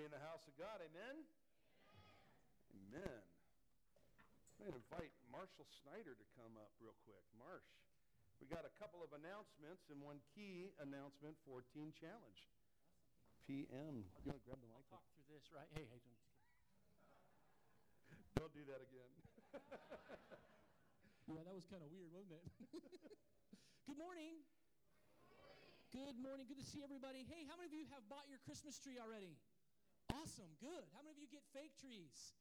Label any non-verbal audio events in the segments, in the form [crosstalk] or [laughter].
be in the house of God. Amen? Amen. Amen. I'm going to invite Marshall Snyder to come up real quick. Marsh, we got a couple of announcements and one key announcement for Teen Challenge. PM. You want to grab the mic? I'll talk through this, right? Hey, hey, don't. [laughs] Don't do that again. [laughs] yeah, that was kind of weird, wasn't it? [laughs] Good morning. Good morning. Good to see everybody. Hey, how many of you have bought your Christmas tree already? Awesome. Good. How many of you get fake trees?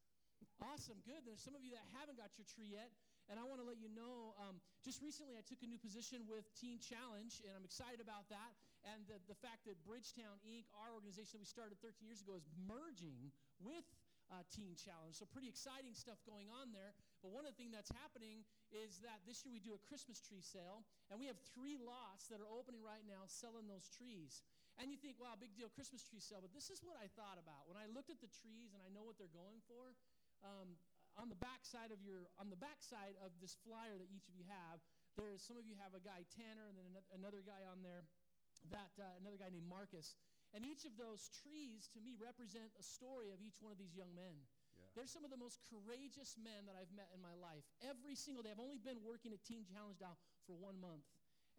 Awesome. Good. There's some of you that haven't got your tree yet. And I want to let you know um, just recently I took a new position with Teen Challenge, and I'm excited about that. And the, the fact that Bridgetown Inc., our organization that we started 13 years ago, is merging with uh, Teen Challenge. So, pretty exciting stuff going on there. But one of the things that's happening is that this year we do a Christmas tree sale, and we have three lots that are opening right now selling those trees. And you think, wow, big deal, Christmas tree sale. But this is what I thought about. When I looked at the trees and I know what they're going for, um, on the back side of your on the back side of this flyer that each of you have, there's some of you have a guy Tanner and then another guy on there that uh, another guy named Marcus and each of those trees, to me, represent a story of each one of these young men. Yeah. They're some of the most courageous men that I've met in my life. Every single day. I've only been working at Teen Challenge now for one month.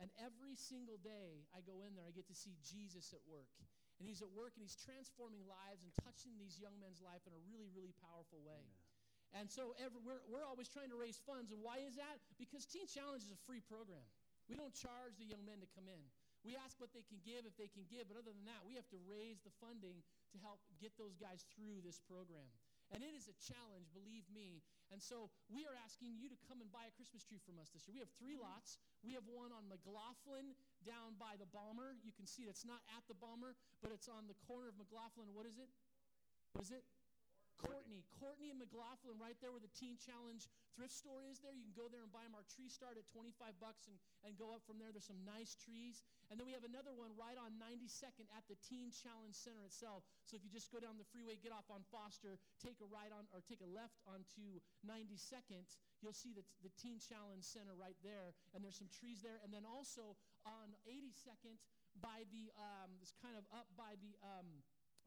And every single day I go in there, I get to see Jesus at work. And he's at work and he's transforming lives and touching these young men's life in a really, really powerful way. Amen. And so every, we're, we're always trying to raise funds. And why is that? Because Teen Challenge is a free program. We don't charge the young men to come in. We ask what they can give if they can give, but other than that, we have to raise the funding to help get those guys through this program. And it is a challenge, believe me. And so we are asking you to come and buy a Christmas tree from us this year. We have three lots. We have one on McLoughlin down by the Bomber. You can see it. It's not at the Bomber, but it's on the corner of McLoughlin. What is it? What is it? Courtney. Courtney and McLoughlin, right there where the Teen Challenge thrift store is there. You can go there and buy them. Our trees start at 25 bucks and, and go up from there. There's some nice trees. And then we have another one right on 92nd at the Teen Challenge Center itself. So if you just go down the freeway, get off on Foster, take a right on or take a left onto 92nd, you'll see the, the Teen Challenge Center right there. And there's some trees there. And then also on 82nd by the, um, this kind of up by the, um,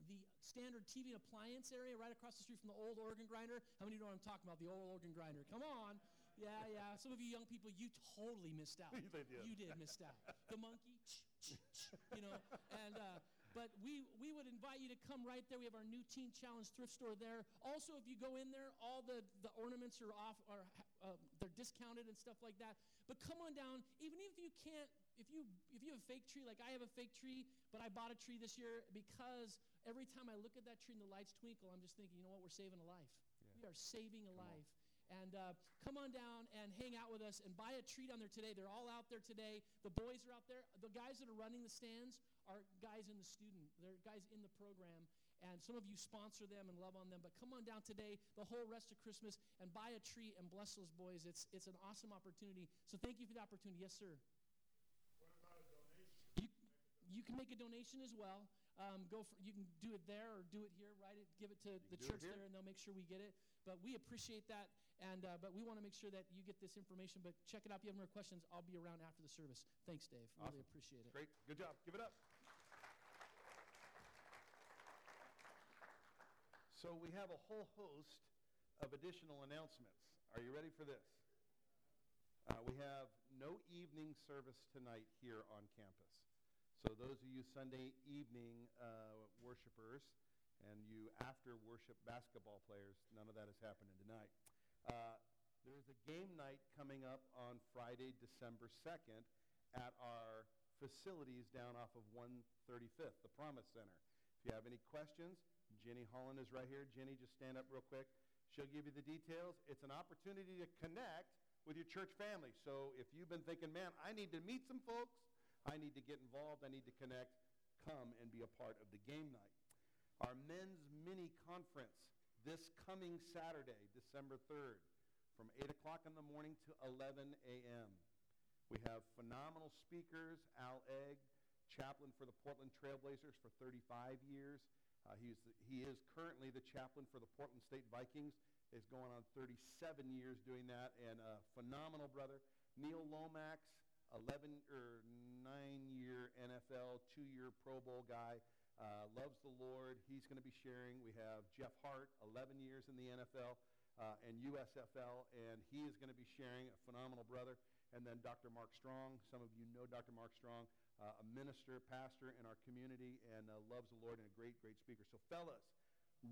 the standard TV and appliance area right across the street from the old organ grinder. How many of you know what I'm talking about? The old organ grinder. Come on. Yeah, yeah. Some of you young people, you totally missed out. they [laughs] did. You did missed out. The monkey, [laughs] you know, and uh, but we we would invite you to come right there. We have our new Teen Challenge thrift store there. Also, if you go in there, all the the ornaments are off, are uh, they're discounted and stuff like that. But come on down. Even if you can't if you if you have a fake tree like i have a fake tree but i bought a tree this year because every time i look at that tree and the lights twinkle i'm just thinking you know what we're saving a life yeah. we are saving a come life on. and uh, come on down and hang out with us and buy a tree down there today they're all out there today the boys are out there the guys that are running the stands are guys in the student they're guys in the program and some of you sponsor them and love on them but come on down today the whole rest of christmas and buy a tree and bless those boys it's, it's an awesome opportunity so thank you for the opportunity yes sir What about a donation? you you can make a donation as well. Um, go for, you can do it there or do it here. Write it, give it to the church there, and they'll make sure we get it. But we appreciate that, and uh, but we want to make sure that you get this information. But check it out. If you have more questions, I'll be around after the service. Thanks, Dave. Awesome. Really appreciate it. Great, good job. Give it up. So we have a whole host of additional announcements. Are you ready for this? Uh, we have no evening service tonight here on campus. So those of you Sunday evening uh, worshipers and you after worship basketball players, none of that is happening tonight. Uh, there is a game night coming up on Friday, December 2nd at our facilities down off of 135th, the Promise Center. If you have any questions, Jenny Holland is right here. Jenny, just stand up real quick. She'll give you the details. It's an opportunity to connect with your church family. So if you've been thinking, man, I need to meet some folks, I need to get involved. I need to connect. Come and be a part of the game night. Our men's mini conference this coming Saturday, December 3rd, from 8 o'clock in the morning to 11 a.m. We have phenomenal speakers. Al Egg, chaplain for the Portland Trailblazers for 35 years. Uh, he's he is currently the chaplain for the Portland State Vikings. He's going on 37 years doing that, and a phenomenal brother. Neil Lomax, 11 or 9 year NFL, two year Pro Bowl guy. uh, loves the Lord. He's going to be sharing. We have Jeff Hart, 11 years in the NFL uh, and USFL, and he is going to be sharing, a phenomenal brother. And then Dr. Mark Strong. Some of you know Dr. Mark Strong, uh, a minister, pastor in our community, and uh, loves the Lord and a great, great speaker. So, fellas,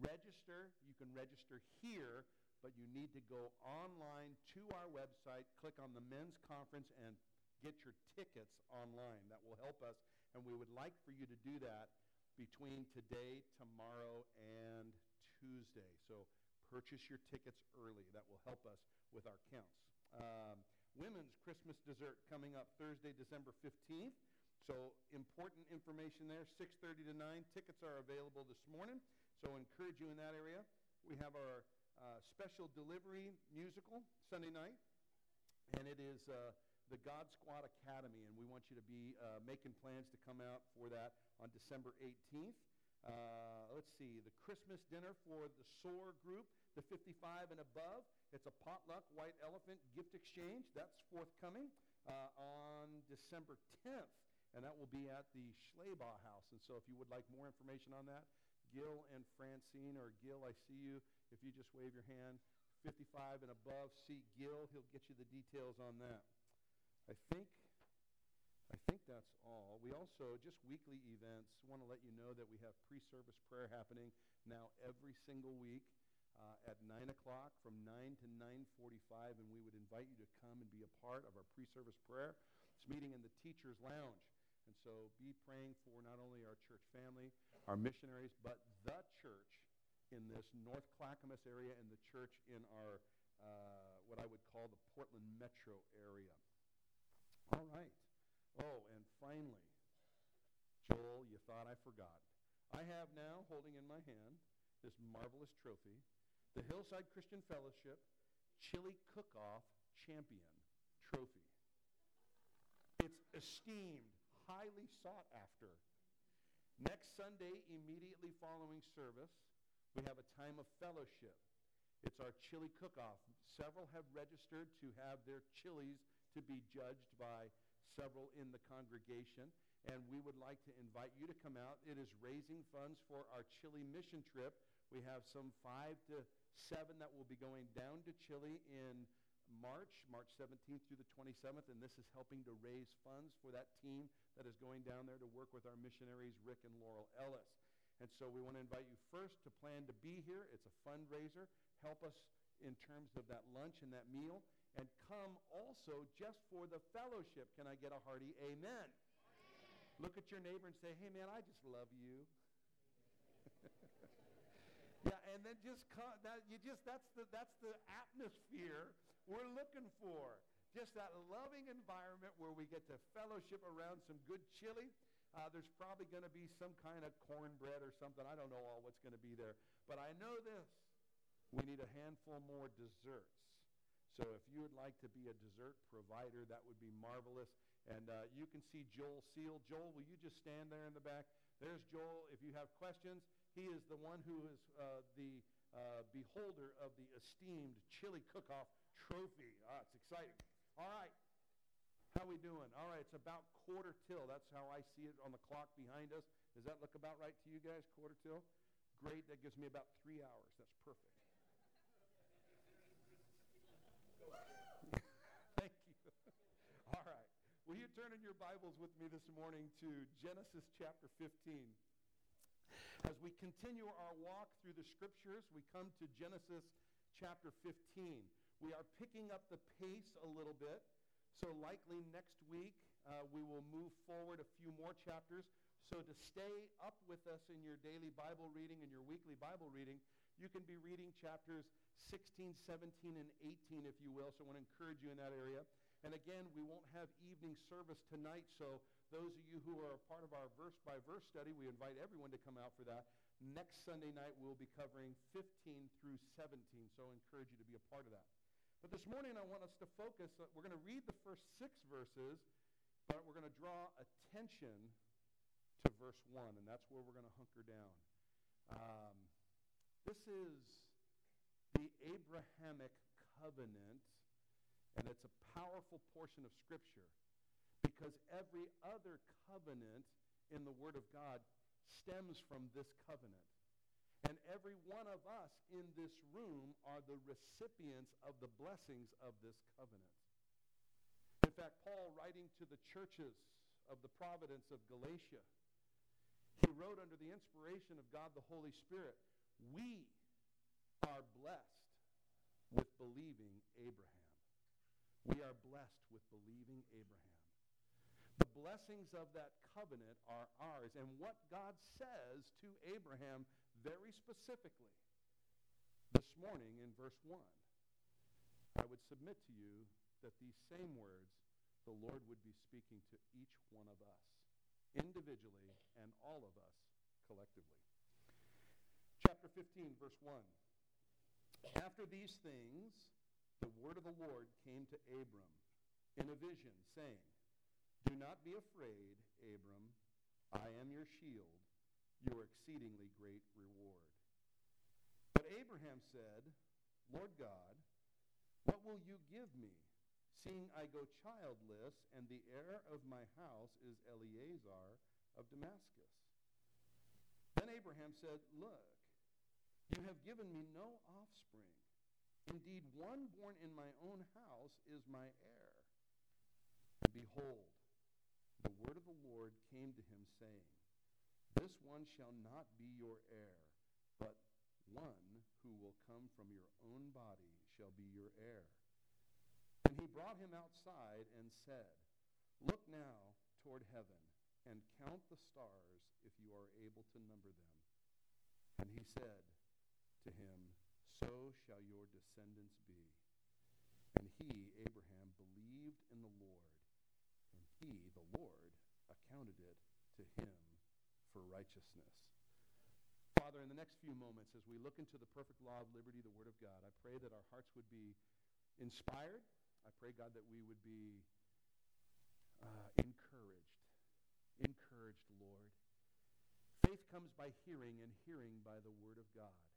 register. You can register here, but you need to go online to our website, click on the men's conference, and get your tickets online. That will help us, and we would like for you to do that between today, tomorrow, and Tuesday. So purchase your tickets early. That will help us with our counts. Um, women's Christmas dessert coming up Thursday, December 15th. So important information there, 6.30 to 9. Tickets are available this morning, so encourage you in that area. We have our uh, special delivery musical Sunday night, and it is uh, the God Squad Academy, and we want you to be uh, making plans to come out for that on December 18th. Uh, let's see, the Christmas dinner for the SOAR group, the 55 and above. It's a potluck white elephant gift exchange. That's forthcoming uh, on December 10th, and that will be at the Schleybaugh House. And so if you would like more information on that, Gil and Francine, or Gil, I see you. If you just wave your hand, 55 and above, see Gil. He'll get you the details on that. I think I think that's all. We also, just weekly events, want to let you know that we have pre-service prayer happening now every single week uh, at 9 o'clock from 9 to 9.45, and we would invite you to come and be a part of our pre-service prayer. It's meeting in the Teacher's Lounge. And so be praying for not only our church family, our missionaries, but the church in this North Clackamas area and the church in our, uh, what I would call the Portland metro area. All right. Oh, and finally, Joel, you thought I forgot. I have now, holding in my hand, this marvelous trophy, the Hillside Christian Fellowship Chili Cook-Off Champion Trophy. It's esteemed, highly sought after. Next Sunday, immediately following service, we have a time of fellowship. It's our chili cook-off. Several have registered to have their chilies to be judged by several in the congregation. And we would like to invite you to come out. It is raising funds for our Chile mission trip. We have some five to seven that will be going down to Chile in March, March 17th through the 27th, and this is helping to raise funds for that team that is going down there to work with our missionaries, Rick and Laurel Ellis. And so we want to invite you first to plan to be here. It's a fundraiser. Help us in terms of that lunch and that meal and come also just for the fellowship. Can I get a hearty amen? amen. Look at your neighbor and say, hey, man, I just love you. [laughs] yeah, and then just come, that, you just that's the, that's the atmosphere we're looking for. Just that loving environment where we get to fellowship around some good chili. Uh, there's probably going to be some kind of cornbread or something. I don't know all what's going to be there. But I know this. We need a handful more desserts. So if you would like to be a dessert provider, that would be marvelous. And uh, you can see Joel Seal. Joel, will you just stand there in the back? There's Joel. If you have questions, he is the one who is uh, the uh, beholder of the esteemed chili cook-off trophy. Ah, it's exciting. All right. How we doing? All right, it's about quarter till. That's how I see it on the clock behind us. Does that look about right to you guys, quarter till? Great. That gives me about three hours. That's perfect. Will you turn in your Bibles with me this morning to Genesis chapter 15? As we continue our walk through the scriptures, we come to Genesis chapter 15. We are picking up the pace a little bit, so likely next week uh, we will move forward a few more chapters. So to stay up with us in your daily Bible reading and your weekly Bible reading, you can be reading chapters 16, 17, and 18, if you will. So I want to encourage you in that area. And again, we won't have evening service tonight, so those of you who are a part of our verse by verse study, we invite everyone to come out for that. Next Sunday night, we'll be covering 15 through 17, so I encourage you to be a part of that. But this morning, I want us to focus. Uh, we're going to read the first six verses, but we're going to draw attention to verse 1, and that's where we're going to hunker down. Um, this is the Abrahamic covenant and it's a powerful portion of Scripture because every other covenant in the Word of God stems from this covenant. And every one of us in this room are the recipients of the blessings of this covenant. In fact, Paul, writing to the churches of the providence of Galatia, he wrote under the inspiration of God the Holy Spirit, We are blessed with believing Abraham. We are blessed with believing Abraham. The blessings of that covenant are ours. And what God says to Abraham very specifically this morning in verse 1, I would submit to you that these same words the Lord would be speaking to each one of us, individually and all of us collectively. Chapter 15, verse 1. After these things, the word of the Lord came to Abram in a vision, saying, Do not be afraid, Abram. I am your shield, your exceedingly great reward. But Abraham said, Lord God, what will you give me, seeing I go childless, and the heir of my house is Eliezer of Damascus? Then Abraham said, Look, you have given me no offspring. Indeed, one born in my own house is my heir. And behold, the word of the Lord came to him, saying, this one shall not be your heir, but one who will come from your own body shall be your heir. And he brought him outside and said, Look now toward heaven and count the stars if you are able to number them. And he said to him, So shall your descendants be. And he, Abraham, believed in the Lord, and he, the Lord, accounted it to him for righteousness. Father, in the next few moments, as we look into the perfect law of liberty, the Word of God, I pray that our hearts would be inspired. I pray, God, that we would be uh, encouraged. Encouraged, Lord. Faith comes by hearing, and hearing by the Word of God.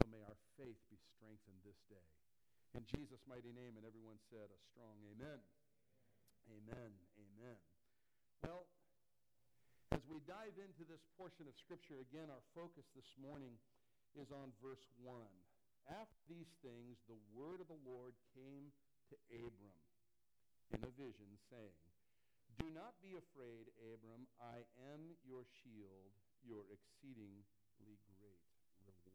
So may our faith be strengthened this day. In Jesus' mighty name, and everyone said a strong amen. Amen. Amen. Well, as we dive into this portion of Scripture, again, our focus this morning is on verse 1. After these things, the word of the Lord came to Abram in a vision, saying, Do not be afraid, Abram. I am your shield, your exceedingly great reward. A couple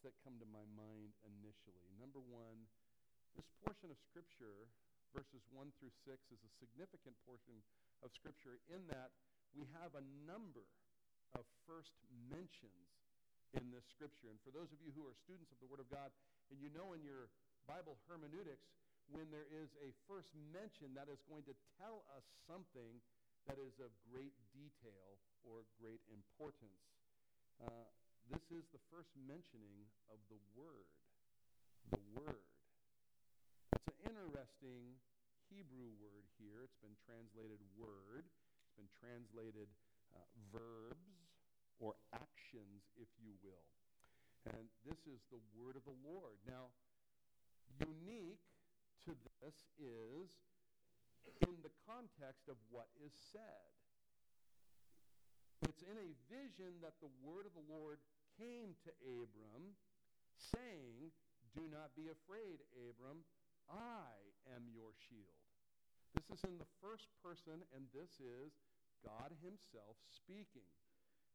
thoughts that come to my mind initially. Number one, this portion of Scripture verses 1 through 6 is a significant portion of Scripture in that we have a number of first mentions in this Scripture. And for those of you who are students of the Word of God, and you know in your Bible hermeneutics, when there is a first mention that is going to tell us something that is of great detail or great importance. Uh, this is the first mentioning of the Word. The Word. It's an interesting Hebrew word here. It's been translated word. It's been translated uh, verbs or actions, if you will. And this is the word of the Lord. Now, unique to this is in the context of what is said. It's in a vision that the word of the Lord came to Abram, saying, Do not be afraid, Abram. I am your shield. This is in the first person, and this is God Himself speaking.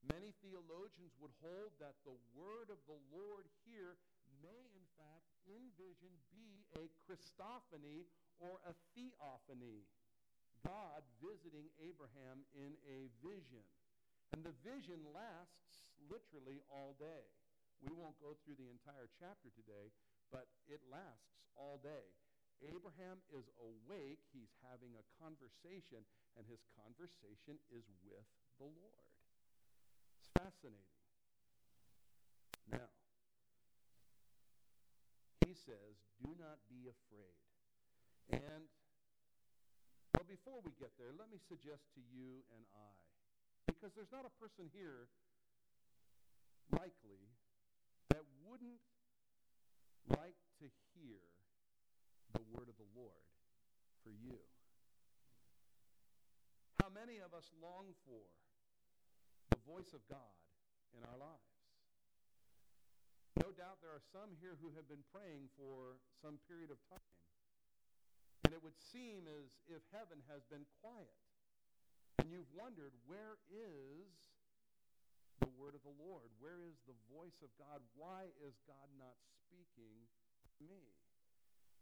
Many theologians would hold that the word of the Lord here may, in fact, in vision be a Christophany or a theophany. God visiting Abraham in a vision. And the vision lasts literally all day. We won't go through the entire chapter today, but it lasts all day. Abraham is awake. He's having a conversation, and his conversation is with the Lord. It's fascinating. Now, he says, Do not be afraid. And, well, before we get there, let me suggest to you and I, because there's not a person here likely that wouldn't like to hear the word of the Lord for you. How many of us long for the voice of God in our lives? No doubt there are some here who have been praying for some period of time. And it would seem as if heaven has been quiet. And you've wondered, where is the word of the Lord? Where is the voice of God? Why is God not speaking to me?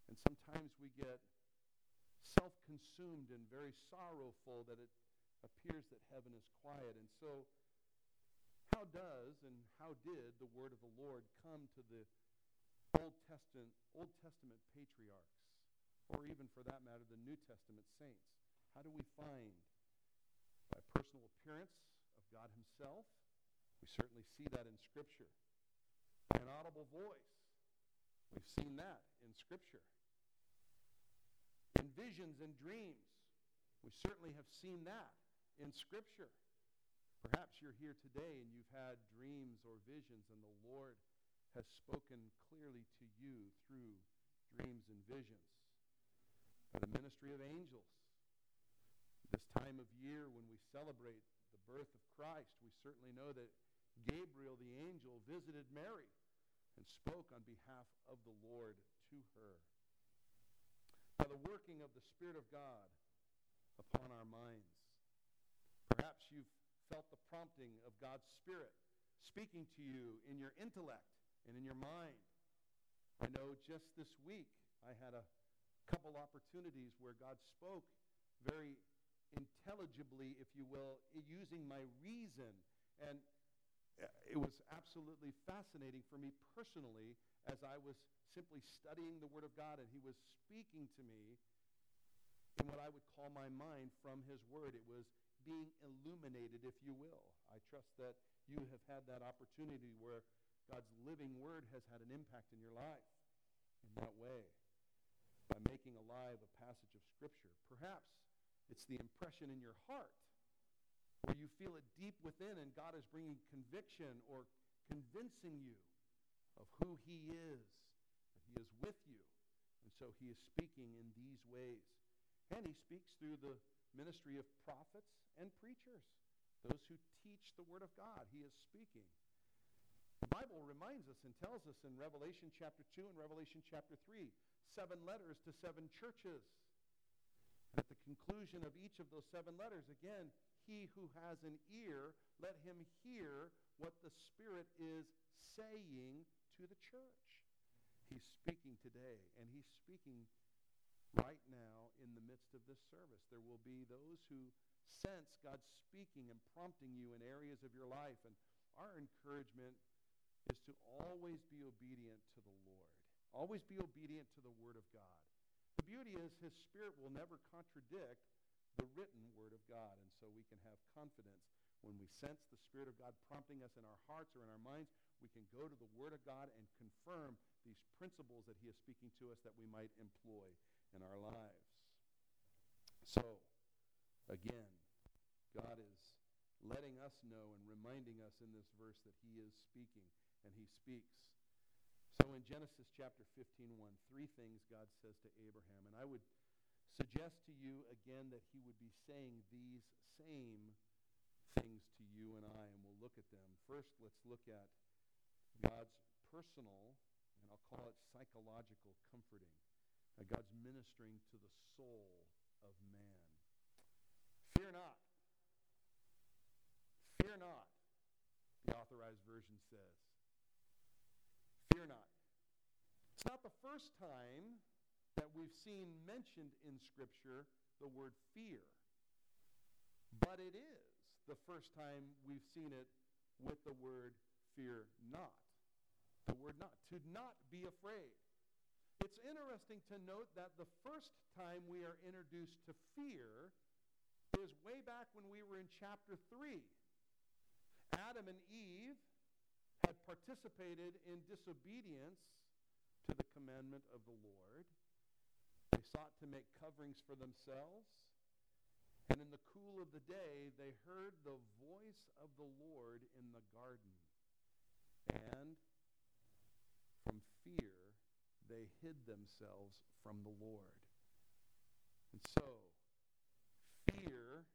And sometimes we get self-consumed and very sorrowful that it appears that heaven is quiet. And so how does and how did the word of the Lord come to the Old Testament, Old Testament patriarchs? or even for that matter, the New Testament saints? How do we find? Personal appearance of God himself. We certainly see that in Scripture. An audible voice. We've seen that in Scripture. In visions and dreams. We certainly have seen that in Scripture. Perhaps you're here today and you've had dreams or visions, and the Lord has spoken clearly to you through dreams and visions the ministry of angels. This time of year when we celebrate the birth of Christ, we certainly know that Gabriel the angel visited Mary and spoke on behalf of the Lord to her. By the working of the Spirit of God upon our minds. Perhaps you've felt the prompting of God's Spirit speaking to you in your intellect and in your mind. I know just this week I had a couple opportunities where God spoke very intelligibly, if you will, using my reason. And uh, it was absolutely fascinating for me personally as I was simply studying the Word of God and He was speaking to me in what I would call my mind from His Word. It was being illuminated, if you will. I trust that you have had that opportunity where God's living Word has had an impact in your life in that way by making alive a passage of Scripture. Perhaps it's the impression in your heart where you feel it deep within and God is bringing conviction or convincing you of who he is, that he is with you. And so he is speaking in these ways. And he speaks through the ministry of prophets and preachers, those who teach the word of God. He is speaking. The Bible reminds us and tells us in Revelation chapter 2 and Revelation chapter 3 seven letters to seven churches. At the conclusion of each of those seven letters, again, he who has an ear, let him hear what the Spirit is saying to the church. He's speaking today, and he's speaking right now in the midst of this service. There will be those who sense God speaking and prompting you in areas of your life. And our encouragement is to always be obedient to the Lord. Always be obedient to the Word of God. The beauty is His Spirit will never contradict the written Word of God. And so we can have confidence when we sense the Spirit of God prompting us in our hearts or in our minds, we can go to the Word of God and confirm these principles that He is speaking to us that we might employ in our lives. So, again, God is letting us know and reminding us in this verse that He is speaking, and He speaks so in Genesis chapter 15, 1, three things God says to Abraham. And I would suggest to you again that he would be saying these same things to you and I, and we'll look at them. First, let's look at God's personal, and I'll call it psychological comforting. Uh, God's ministering to the soul of man. Fear not. Fear not, the authorized version says. Not. It's not the first time that we've seen mentioned in Scripture the word fear, but it is the first time we've seen it with the word fear not. The word not. To not be afraid. It's interesting to note that the first time we are introduced to fear is way back when we were in chapter 3. Adam and Eve participated in disobedience to the commandment of the Lord. They sought to make coverings for themselves. And in the cool of the day, they heard the voice of the Lord in the garden. And from fear, they hid themselves from the Lord. And so, fear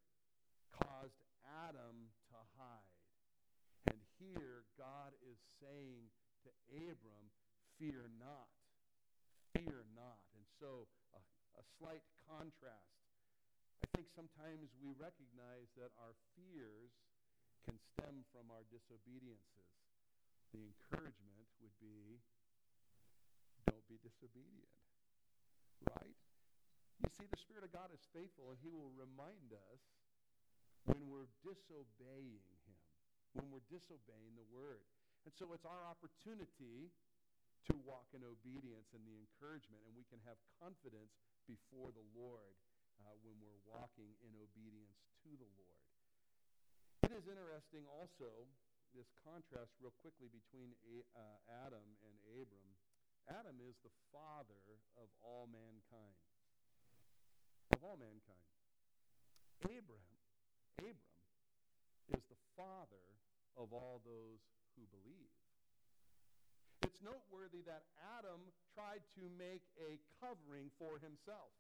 caused Adam to hide. And here God is saying to Abram, fear not, fear not. And so a, a slight contrast. I think sometimes we recognize that our fears can stem from our disobediences. The encouragement would be, don't be disobedient. Right? You see, the Spirit of God is faithful, and He will remind us when we're disobeying Him, when we're disobeying the Word. And so it's our opportunity to walk in obedience and the encouragement, and we can have confidence before the Lord uh, when we're walking in obedience to the Lord. It is interesting also, this contrast real quickly between A, uh, Adam and Abram. Adam is the father of all mankind. Of all mankind. Abraham, Abram is the father of all those who believe. It's noteworthy that Adam tried to make a covering for himself.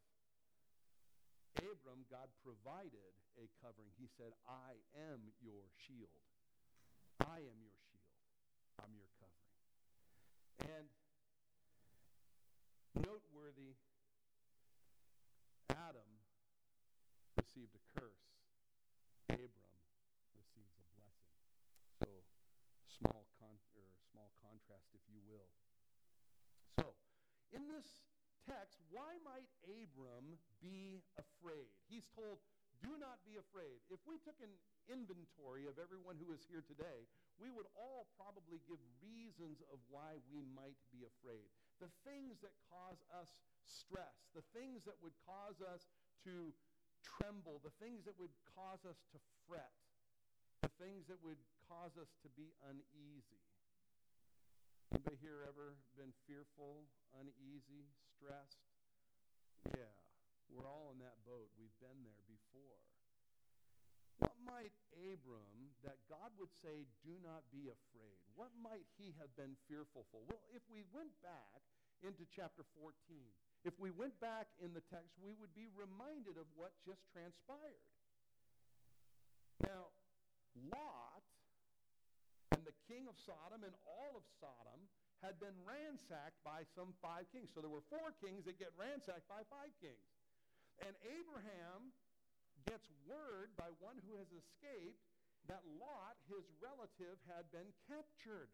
Abram, God provided a covering. He said, I am your shield. I am your shield. I'm your covering. And noteworthy, Adam received a curse. Abram receives a blessing. So small con- or small contrast, if you will. So, in this text, why might Abram be afraid? He's told, do not be afraid. If we took an inventory of everyone who is here today, we would all probably give reasons of why we might be afraid. The things that cause us stress, the things that would cause us to tremble, the things that would cause us to fret, the things that would cause us to be uneasy. Anybody here ever been fearful, uneasy, stressed? Yeah, we're all in that boat. We've been there before. What might Abram, that God would say, do not be afraid, what might he have been fearful for? Well, if we went back into chapter 14, if we went back in the text, we would be reminded of what just transpired. Now, Lot king of Sodom and all of Sodom had been ransacked by some five kings. So there were four kings that get ransacked by five kings. And Abraham gets word by one who has escaped that Lot, his relative, had been captured.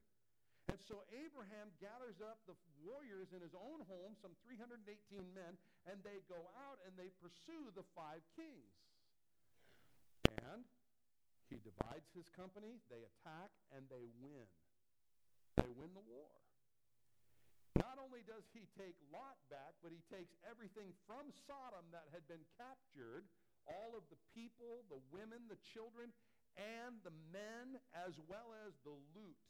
And so Abraham gathers up the warriors in his own home, some 318 men, and they go out and they pursue the five kings. And he divides his company, they attack, and they win. They win the war. Not only does he take Lot back, but he takes everything from Sodom that had been captured all of the people, the women, the children, and the men, as well as the loot.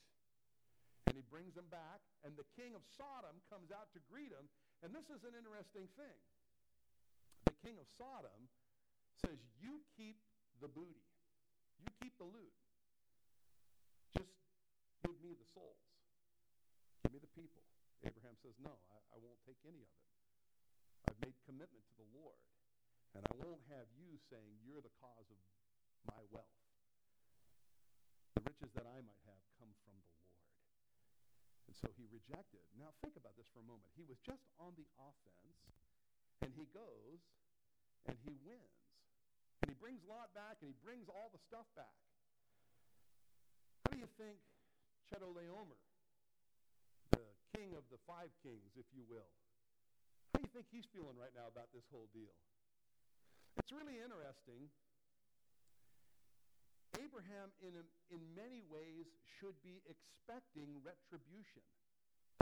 And he brings them back, and the king of Sodom comes out to greet him. And this is an interesting thing. The king of Sodom says, You keep the booty. You keep the loot. Just give me the souls. Give me the people. Abraham says, No, I, I won't take any of it. I've made commitment to the Lord. And I won't have you saying you're the cause of my wealth. The riches that I might have come from the Lord. And so he rejected. Now think about this for a moment. He was just on the offense, and he goes and he wins. And he brings Lot back, and he brings all the stuff back. How do you think Chedorlaomer, the king of the five kings, if you will, how do you think he's feeling right now about this whole deal? It's really interesting. Abraham, in, in many ways, should be expecting retribution,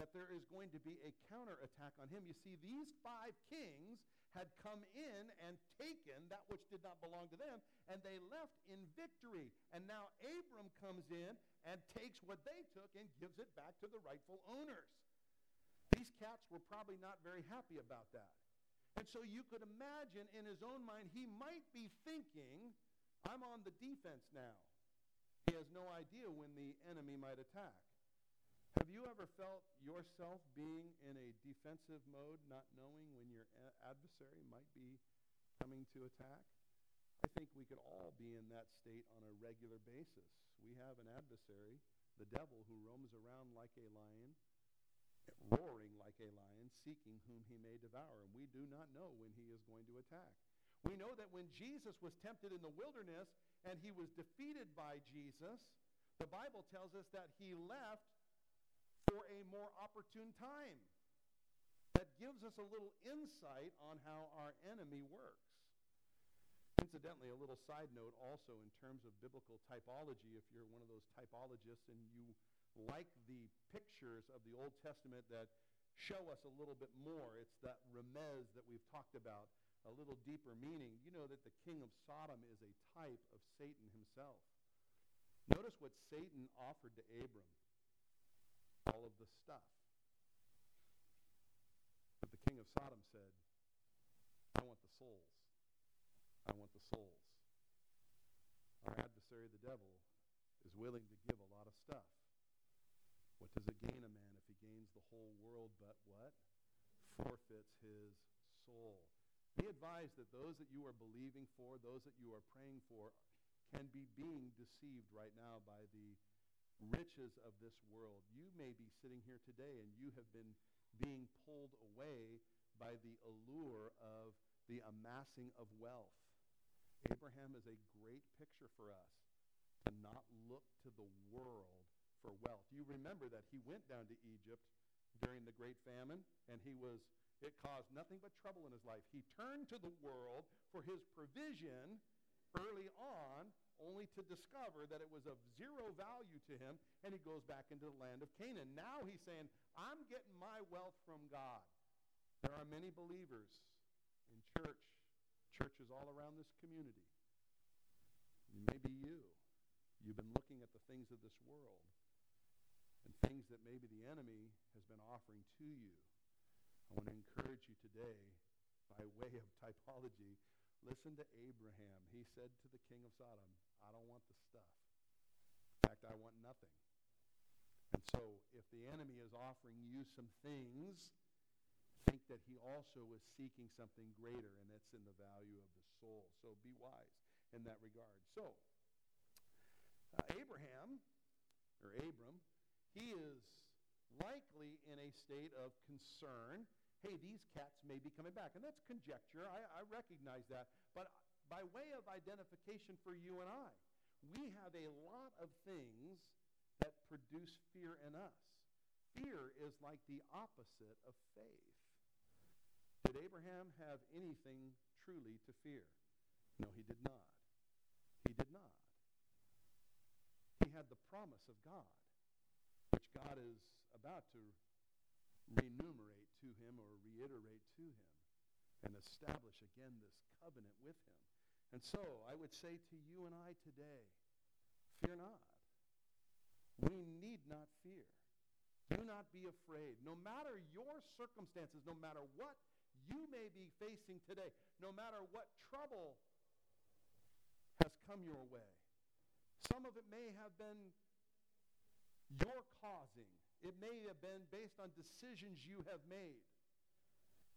that there is going to be a counterattack on him. You see, these five kings had come in and taken that which did not belong to them, and they left in victory. And now Abram comes in and takes what they took and gives it back to the rightful owners. These cats were probably not very happy about that. And so you could imagine in his own mind, he might be thinking, I'm on the defense now. He has no idea when the enemy might attack. Have you ever felt yourself being in a defensive mode, not knowing when your adversary might be coming to attack? I think we could all be in that state on a regular basis. We have an adversary, the devil, who roams around like a lion, roaring like a lion, seeking whom he may devour. And we do not know when he is going to attack. We know that when Jesus was tempted in the wilderness and he was defeated by Jesus, the Bible tells us that he left a more opportune time. That gives us a little insight on how our enemy works. Incidentally, a little side note also in terms of biblical typology, if you're one of those typologists and you like the pictures of the Old Testament that show us a little bit more, it's that remez that we've talked about, a little deeper meaning. You know that the king of Sodom is a type of Satan himself. Notice what Satan offered to Abram all of the stuff. But the king of Sodom said, I want the souls. I want the souls. Our adversary, the devil, is willing to give a lot of stuff. What does it gain a man if he gains the whole world but what? Forfeits his soul. Be advised that those that you are believing for, those that you are praying for, can be being deceived right now by the riches of this world. You may be sitting here today and you have been being pulled away by the allure of the amassing of wealth. Abraham is a great picture for us to not look to the world for wealth. You remember that he went down to Egypt during the great famine and he was it caused nothing but trouble in his life. He turned to the world for his provision early on, only to discover that it was of zero value to him, and he goes back into the land of Canaan. Now he's saying, I'm getting my wealth from God. There are many believers in church, churches all around this community. Maybe you. You've been looking at the things of this world and things that maybe the enemy has been offering to you. I want to encourage you today, by way of typology, listen to Abraham. He said to the king of Sodom, I don't want the stuff. In fact, I want nothing. And so if the enemy is offering you some things, think that he also is seeking something greater, and it's in the value of the soul. So be wise in that regard. So, uh, Abraham, or Abram, he is likely in a state of concern hey, these cats may be coming back. And that's conjecture. I, I recognize that. But by way of identification for you and I, we have a lot of things that produce fear in us. Fear is like the opposite of faith. Did Abraham have anything truly to fear? No, he did not. He did not. He had the promise of God, which God is about to remunerate to him or reiterate to him and establish again this covenant with him. And so I would say to you and I today, fear not. We need not fear. Do not be afraid. No matter your circumstances, no matter what you may be facing today, no matter what trouble has come your way, some of it may have been your causing. It may have been based on decisions you have made.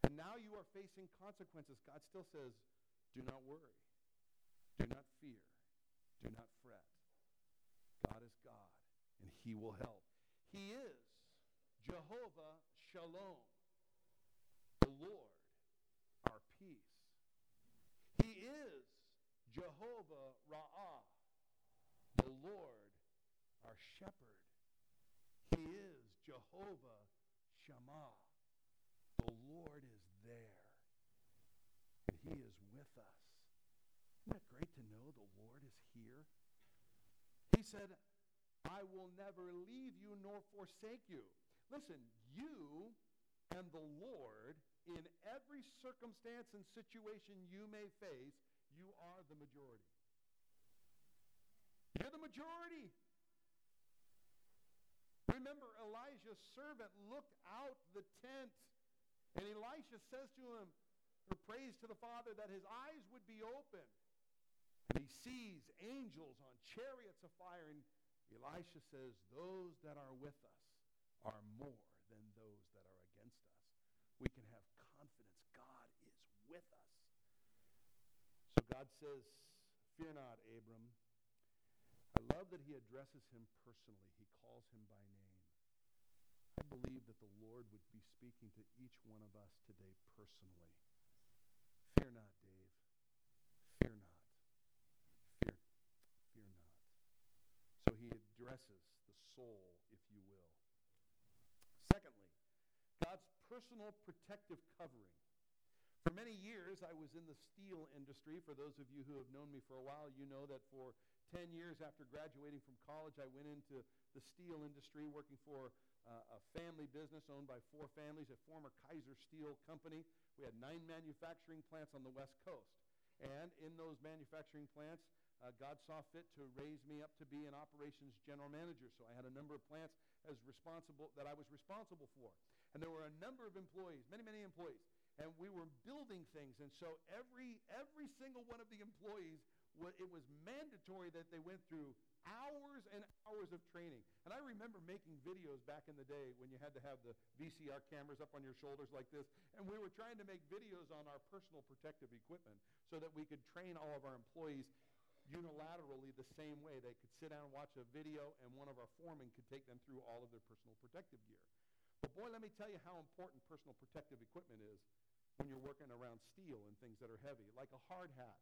And now you are facing consequences. God still says, do not worry. Do not fear. Do not fret. God is God, and he will help. He is Jehovah Shalom, the Lord, our peace. He is Jehovah Ra'ah, the Lord, our shepherd. He is Jehovah Shammah. The Lord is there. And he is with us. Isn't that great to know the Lord is here? He said, I will never leave you nor forsake you. Listen, you and the Lord, in every circumstance and situation you may face, you are the majority. You're the majority. Remember, Elijah's servant looked out the tent, and Elisha says to him, or prays to the Father that his eyes would be open. And he sees angels on chariots of fire, and Elisha says, Those that are with us are more than those that are against us. We can have confidence. God is with us. So God says, Fear not, Abram. I love that he addresses him personally. He calls him by name. I believe that the Lord would be speaking to each one of us today personally. Fear not, Dave. Fear not. Fear, fear not. So he addresses the soul, if you will. Secondly, God's personal protective covering. For many years, I was in the steel industry. For those of you who have known me for a while, you know that for 10 years after graduating from college, I went into the steel industry working for uh, a family business owned by four families, a former Kaiser Steel company. We had nine manufacturing plants on the West Coast. And in those manufacturing plants, uh, God saw fit to raise me up to be an operations general manager. So I had a number of plants as responsible that I was responsible for. And there were a number of employees, many, many employees. And we were building things. And so every, every single one of the employees, it was mandatory that they went through hours and hours of training. And I remember making videos back in the day when you had to have the VCR cameras up on your shoulders like this. And we were trying to make videos on our personal protective equipment so that we could train all of our employees unilaterally the same way. They could sit down and watch a video, and one of our foremen could take them through all of their personal protective gear. But boy, let me tell you how important personal protective equipment is when you're working around steel and things that are heavy, like a hard hat.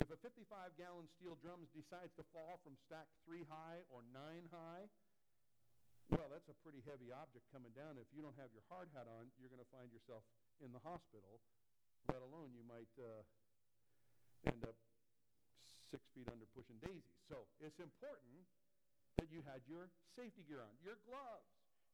If a 55-gallon steel drum decides to fall from stack three high or nine high, well, that's a pretty heavy object coming down. If you don't have your hard hat on, you're going to find yourself in the hospital, let alone you might uh, end up six feet under pushing daisies. So it's important that you had your safety gear on, your gloves,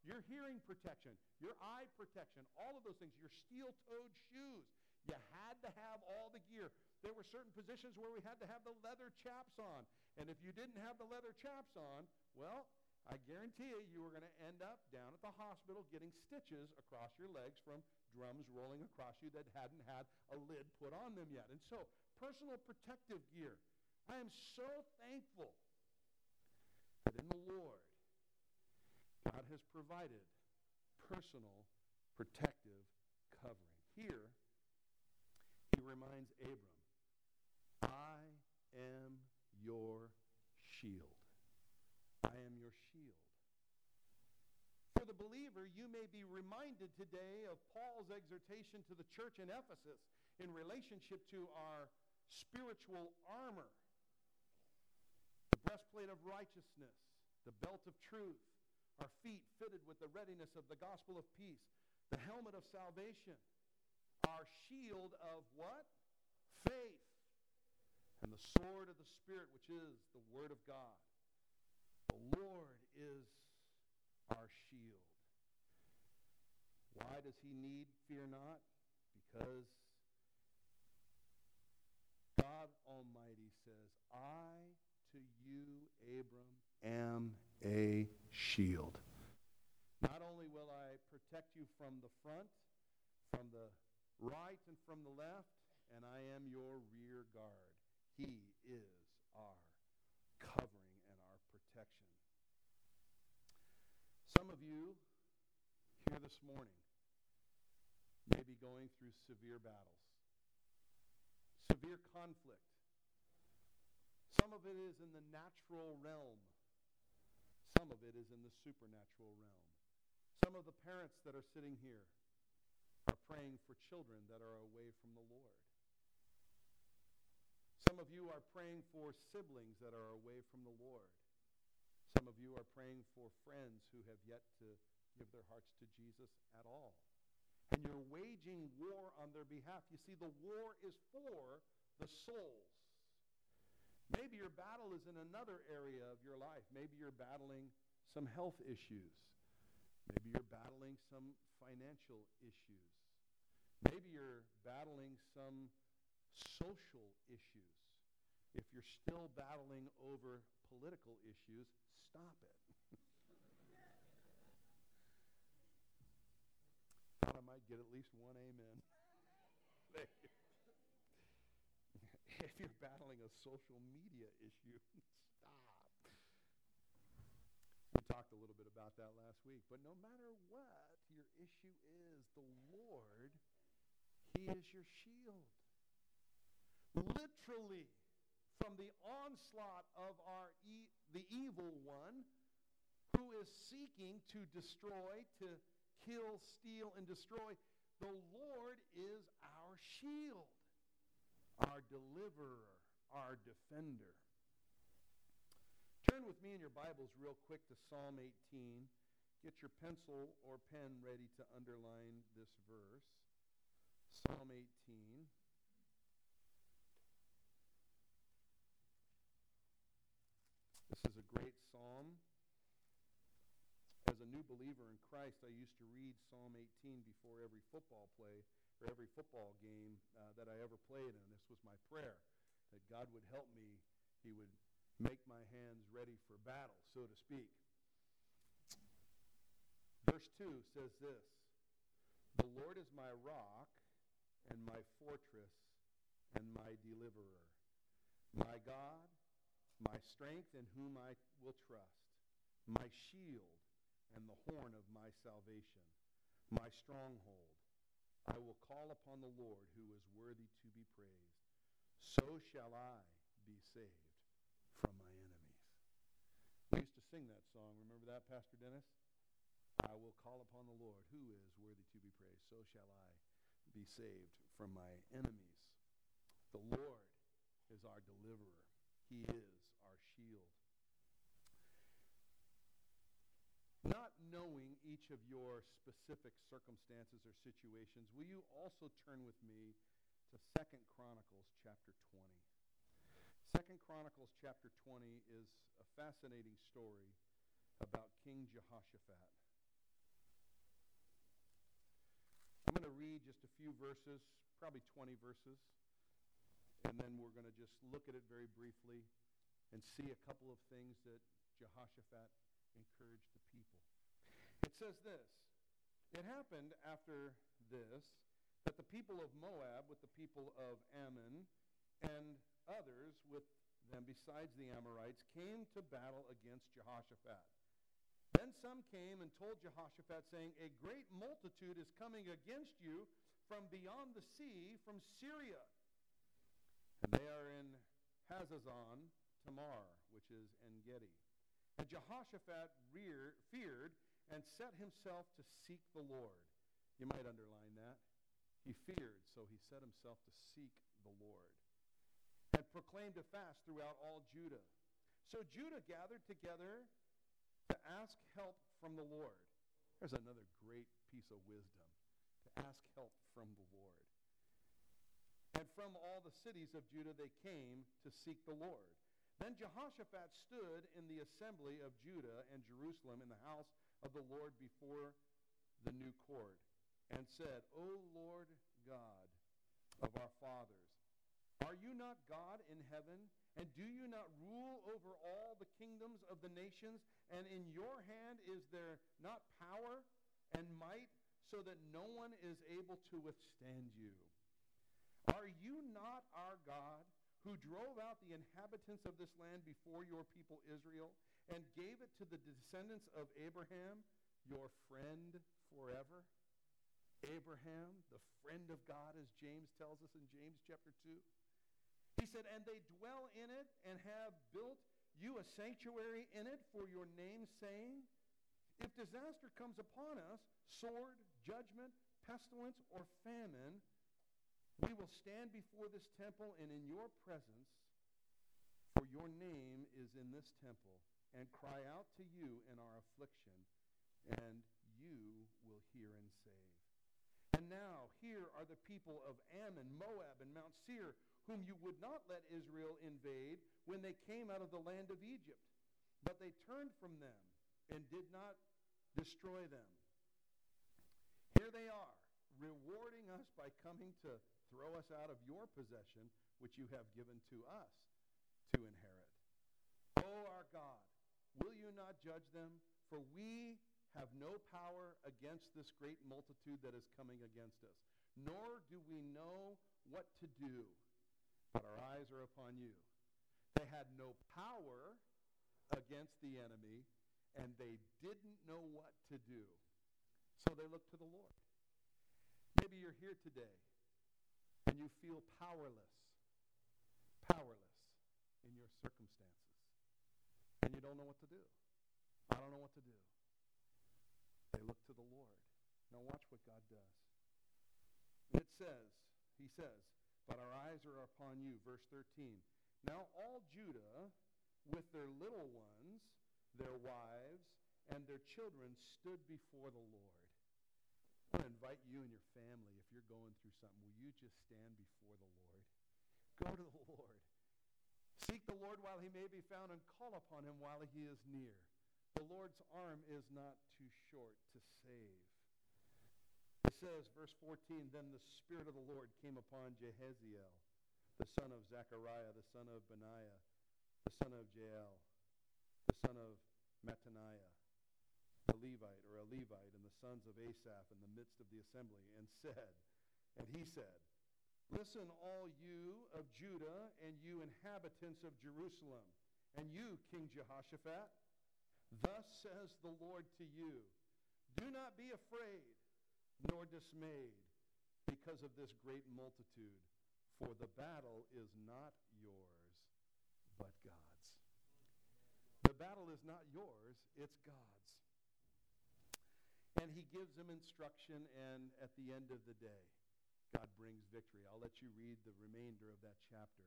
your hearing protection, your eye protection, all of those things, your steel-toed shoes. You had to have all the gear. There were certain positions where we had to have the leather chaps on. And if you didn't have the leather chaps on, well, I guarantee you, you were going to end up down at the hospital getting stitches across your legs from drums rolling across you that hadn't had a lid put on them yet. And so, personal protective gear. I am so thankful that in the Lord, God has provided personal protective covering. Here, he reminds Abram, I am your shield. I am your shield. For the believer, you may be reminded today of Paul's exhortation to the church in Ephesus in relationship to our spiritual armor the breastplate of righteousness, the belt of truth, our feet fitted with the readiness of the gospel of peace, the helmet of salvation, our shield of what? Faith and the sword of the Spirit, which is the Word of God. The Lord is our shield. Why does he need fear not? Because God Almighty says, I to you, Abram, am a shield. Not only will I protect you from the front, from the right, and from the left, and I am your rear guard. He is our covering and our protection. Some of you here this morning may be going through severe battles, severe conflict. Some of it is in the natural realm. Some of it is in the supernatural realm. Some of the parents that are sitting here praying for children that are away from the Lord. Some of you are praying for siblings that are away from the Lord. Some of you are praying for friends who have yet to give their hearts to Jesus at all. And you're waging war on their behalf. You see, the war is for the souls. Maybe your battle is in another area of your life. Maybe you're battling some health issues. Maybe you're battling some financial issues. Maybe you're battling some social issues. If you're still battling over political issues, stop it. [laughs] Thought I might get at least one amen. [laughs] if you're battling a social media issue, [laughs] stop. We talked a little bit about that last week. But no matter what your issue is, the Lord, He is your shield literally from the onslaught of our e- the evil one who is seeking to destroy, to kill, steal, and destroy. The Lord is our shield, our deliverer, our defender. Turn with me in your Bibles real quick to Psalm 18. Get your pencil or pen ready to underline this verse. Psalm 18. This is a great psalm. As a new believer in Christ, I used to read Psalm 18 before every football play or every football game uh, that I ever played, and this was my prayer that God would help me. He would make my hands ready for battle, so to speak. Verse 2 says this The Lord is my rock fortress and my deliverer, my God, my strength in whom I will trust, my shield and the horn of my salvation, my stronghold. I will call upon the Lord who is worthy to be praised. So shall I be saved from my enemies. We used to sing that song. Remember that, Pastor Dennis? I will call upon the Lord, who is worthy to be praised. So shall I be saved from my enemies. The Lord is our deliverer. He is our shield. Not knowing each of your specific circumstances or situations, will you also turn with me to Second Chronicles chapter 20? Second Chronicles chapter 20 is a fascinating story about King Jehoshaphat. I'm going to read just a few verses, probably 20 verses, and then we're going to just look at it very briefly and see a couple of things that Jehoshaphat encouraged the people. It says this It happened after this that the people of Moab, with the people of Ammon, and others with them besides the Amorites, came to battle against Jehoshaphat. Then some came and told Jehoshaphat, saying, A great multitude is coming against you from beyond the sea, from Syria. And they are in Hazazon Tamar, which is En Gedi. And Jehoshaphat feared and set himself to seek the Lord. You might underline that. He feared, so he set himself to seek the Lord. And proclaimed a fast throughout all Judah. So Judah gathered together to ask help from the Lord. There's another great piece of wisdom to ask help from the Lord. And from all the cities of Judah they came to seek the Lord. Then Jehoshaphat stood in the assembly of Judah and Jerusalem in the house of the Lord before the new court and said, O Lord God of our fathers, are you not God in heaven? And do you not rule over all the kingdoms of the nations? And in your hand is there not power and might so that no one is able to withstand you? Are you not our God who drove out the inhabitants of this land before your people Israel and gave it to the descendants of Abraham, your friend forever? Abraham, the friend of God, as James tells us in James chapter 2. He said, And they dwell in it and have built you a sanctuary in it for your name, saying, If disaster comes upon us, sword, judgment, pestilence, or famine, we will stand before this temple and in your presence, for your name is in this temple, and cry out to you in our affliction, and you will hear and save. And now here are the people of Ammon, Moab, and Mount Seir, whom you would not let Israel invade when they came out of the land of Egypt. But they turned from them and did not destroy them. Here they are, rewarding us by coming to throw us out of your possession, which you have given to us to inherit. O our God, will you not judge them? For we have no power against this great multitude that is coming against us, nor do we know what to do but our eyes are upon you. They had no power against the enemy, and they didn't know what to do. So they looked to the Lord. Maybe you're here today and you feel powerless. Powerless. in your circumstances and you don't know what to do. I don't know what to do. They look to the Lord. Now watch what God does. It says, he says, but our eyes are upon you. Verse 13. Now all Judah, with their little ones, their wives, and their children, stood before the Lord. I invite you and your family, if you're going through something, will you just stand before the Lord? Go to the [laughs] Lord. Seek the Lord while he may be found, and call upon him while he is near. The Lord's arm is not too short to save. It says, verse 14, Then the Spirit of the Lord came upon Jahaziel, the son of Zechariah, the son of Benaiah, the son of Jael, the son of Mattaniah, the Levite, or a Levite, and the sons of Asaph in the midst of the assembly, and said, and he said, Listen, all you of Judah, and you inhabitants of Jerusalem, and you, King Jehoshaphat, thus says the Lord to you, Do not be afraid nor dismayed because of this great multitude, for the battle is not yours, but God's. The battle is not yours, it's God's. And he gives them instruction, and at the end of the day, God brings victory. I'll let you read the remainder of that chapter.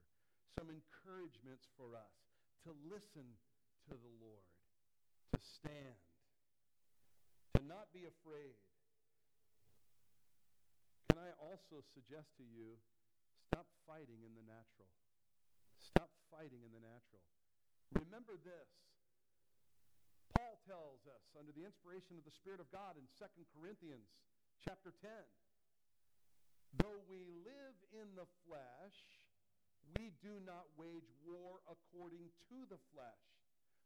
Some encouragements for us to listen to the Lord, to stand, to not be afraid, I also suggest to you, stop fighting in the natural. Stop fighting in the natural. Remember this. Paul tells us, under the inspiration of the Spirit of God in 2 Corinthians chapter 10, though we live in the flesh, we do not wage war according to the flesh.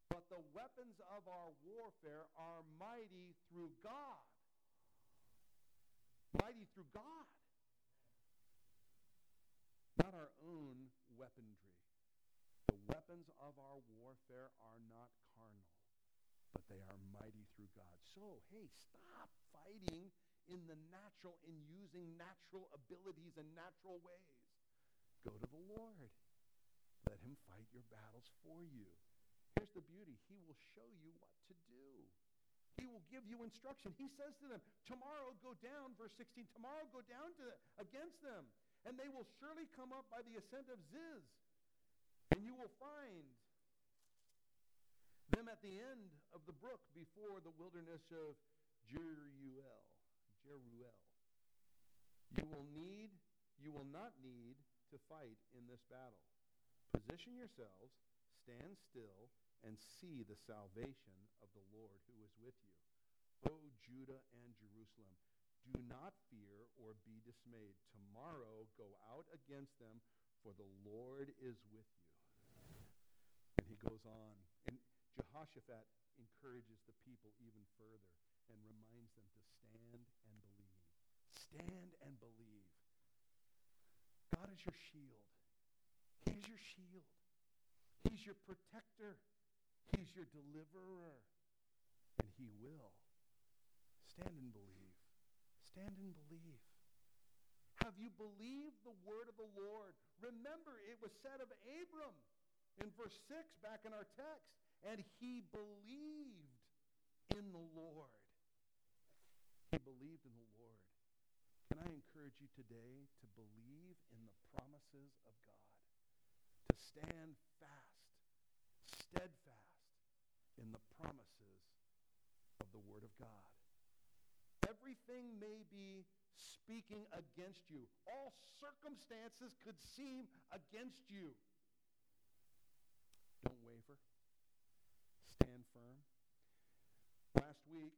But the weapons of our warfare are mighty through God mighty through God, not our own weaponry. The weapons of our warfare are not carnal, but they are mighty through God. So, hey, stop fighting in the natural in using natural abilities and natural ways. Go to the Lord. Let him fight your battles for you. Here's the beauty. He will show you what to do. He will give you instruction. He says to them, tomorrow go down, verse 16, tomorrow go down to, against them, and they will surely come up by the ascent of Ziz, and you will find them at the end of the brook before the wilderness of Jeruel. Jeruel. You will need, you will not need to fight in this battle. Position yourselves, stand still, and see the salvation of the Lord who is with you. O Judah and Jerusalem, do not fear or be dismayed. Tomorrow go out against them, for the Lord is with you. And he goes on. And Jehoshaphat encourages the people even further and reminds them to stand and believe. Stand and believe. God is your shield. He's your shield. He's your protector. He's your deliverer. And he will. Stand and believe. Stand and believe. Have you believed the word of the Lord? Remember, it was said of Abram in verse 6 back in our text, and he believed in the Lord. He believed in the Lord. Can I encourage you today to believe in the promises of God, to stand fast, steadfast in the promises of the Word of God. Everything may be speaking against you. All circumstances could seem against you. Don't waver. Stand firm. Last week,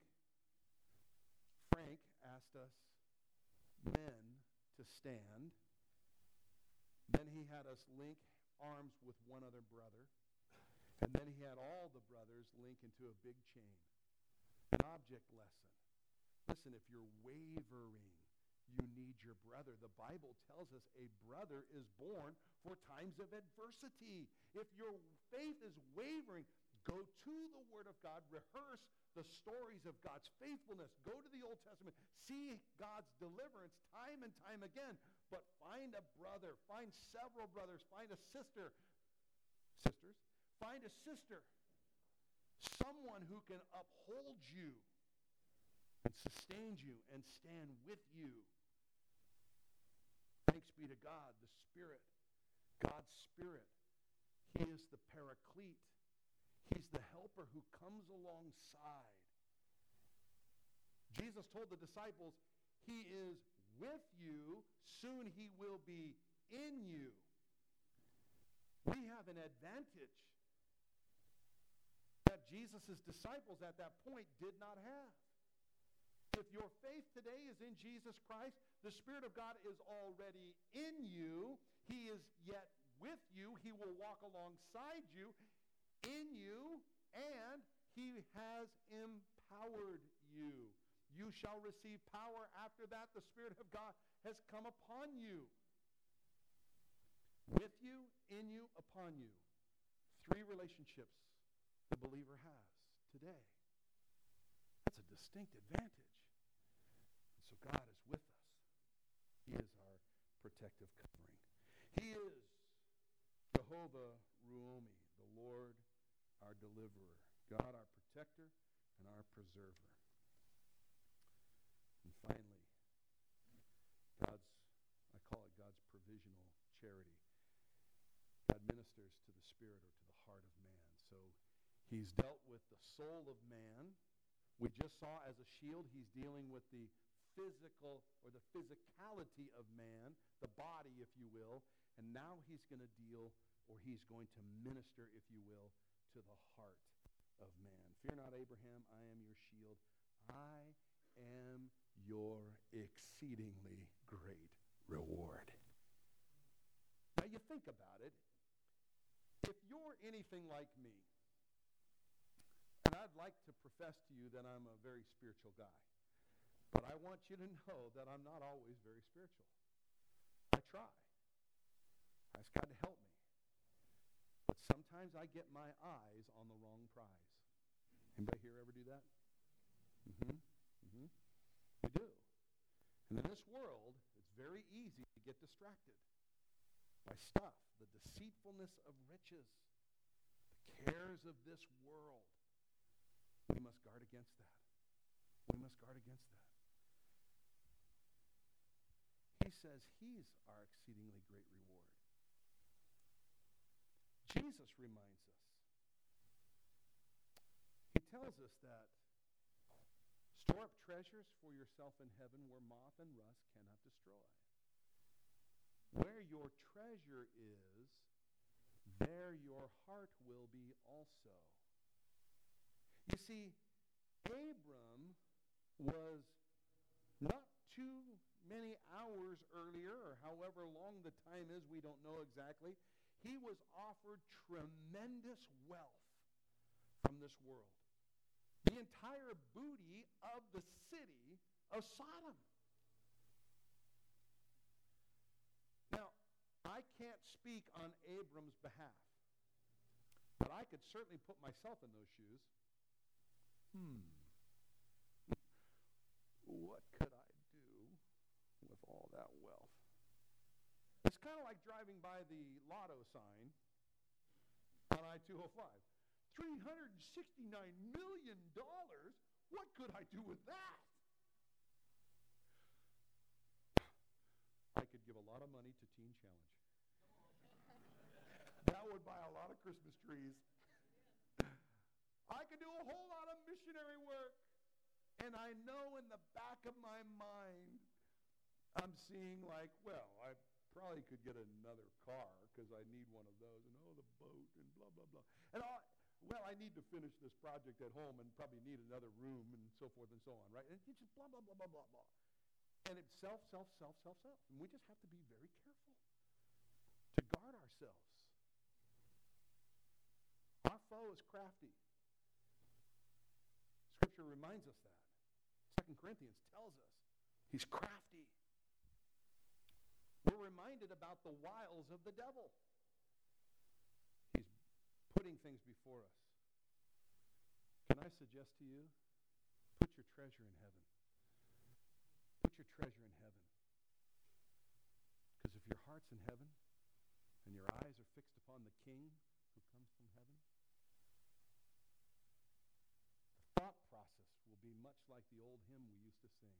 Frank asked us men to stand. Then he had us link arms with one other brother. And then he had all the brothers link into a big chain. An object lesson. Listen, if you're wavering, you need your brother. The Bible tells us a brother is born for times of adversity. If your faith is wavering, go to the Word of God, rehearse the stories of God's faithfulness. Go to the Old Testament, see God's deliverance time and time again. But find a brother, find several brothers, find a sister, sisters. Find a sister, someone who can uphold you and sustain you and stand with you. Thanks be to God, the Spirit, God's Spirit. He is the paraclete. He's the helper who comes alongside. Jesus told the disciples, He is with you. Soon He will be in you. We have an advantage Jesus' disciples at that point did not have. If your faith today is in Jesus Christ, the Spirit of God is already in you. He is yet with you. He will walk alongside you, in you, and he has empowered you. You shall receive power after that the Spirit of God has come upon you. With you, in you, upon you. Three relationships the believer has today. That's a distinct advantage. So God is with us. He is our protective covering. He is Jehovah Ruomi, the Lord our deliverer, God our protector and our preserver. And finally, God's, I call it God's provisional charity. God ministers to the spirit or to the heart of man. So he's dealt with the soul of man. We just saw as a shield, he's dealing with the physical or the physicality of man, the body, if you will. And now he's going to deal or he's going to minister, if you will, to the heart of man. Fear not, Abraham, I am your shield. I am your exceedingly great reward. Now you think about it. If you're anything like me, I'd like to profess to you that I'm a very spiritual guy, but I want you to know that I'm not always very spiritual. I try. I ask God to help me. But sometimes I get my eyes on the wrong prize. Anybody here ever do that? Mm-hmm. Mm-hmm. You do. And in this world, it's very easy to get distracted by stuff, the deceitfulness of riches, the cares of this world. We must guard against that. We must guard against that. He says he's our exceedingly great reward. Jesus reminds us. He tells us that store up treasures for yourself in heaven where moth and rust cannot destroy. Where your treasure is, there your heart will be also. You see, Abram was not too many hours earlier, or however long the time is, we don't know exactly he was offered tremendous wealth from this world. The entire booty of the city of Sodom. Now, I can't speak on Abram's behalf, but I could certainly put myself in those shoes. Hmm. What could I do with all that wealth? It's kind of like driving by the lotto sign on I-205. $369 million? What could I do with that? I could give a lot of money to Teen Challenge. [laughs] that would buy a lot of Christmas trees. I could do a whole lot of missionary work. And I know in the back of my mind, I'm seeing like, well, I probably could get another car because I need one of those, and oh, the boat, and blah, blah, blah. And all, well, I need to finish this project at home and probably need another room and so forth and so on, right? And it's just blah, blah, blah, blah, blah, blah. And it's self, self, self, self, self. And we just have to be very careful to guard ourselves. Our foe is crafty. Scripture reminds us that. Second Corinthians tells us he's crafty. We're reminded about the wiles of the devil. He's putting things before us. Can I suggest to you, put your treasure in heaven. Put your treasure in heaven. Because if your heart's in heaven and your eyes are fixed upon the King who comes from heaven? The thought process will be much like the old hymn we used to sing.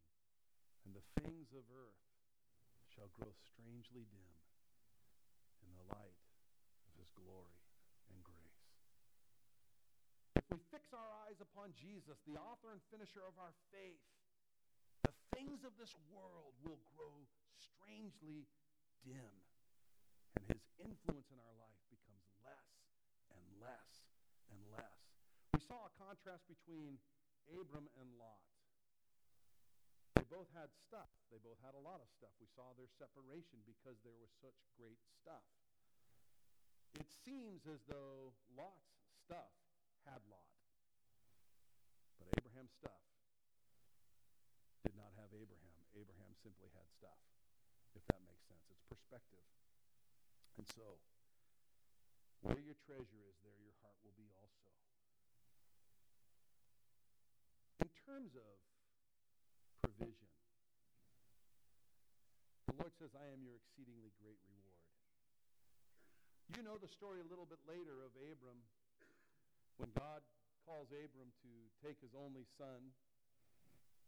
And the things of earth shall grow strangely dim in the light of his glory and grace. If we fix our eyes upon Jesus, the author and finisher of our faith, the things of this world will grow strangely dim, and his influence in our life becomes less and less and less. We saw a contrast between Abram and Lot. They both had stuff. They both had a lot of stuff. We saw their separation because there was such great stuff. It seems as though Lot's stuff had Lot. But Abraham's stuff did not have Abraham. Abraham simply had stuff, if that makes sense. It's perspective. And so, where your treasure is, there your heart will be also. In terms of provision, the Lord says, I am your exceedingly great reward. You know the story a little bit later of Abram when God calls Abram to take his only son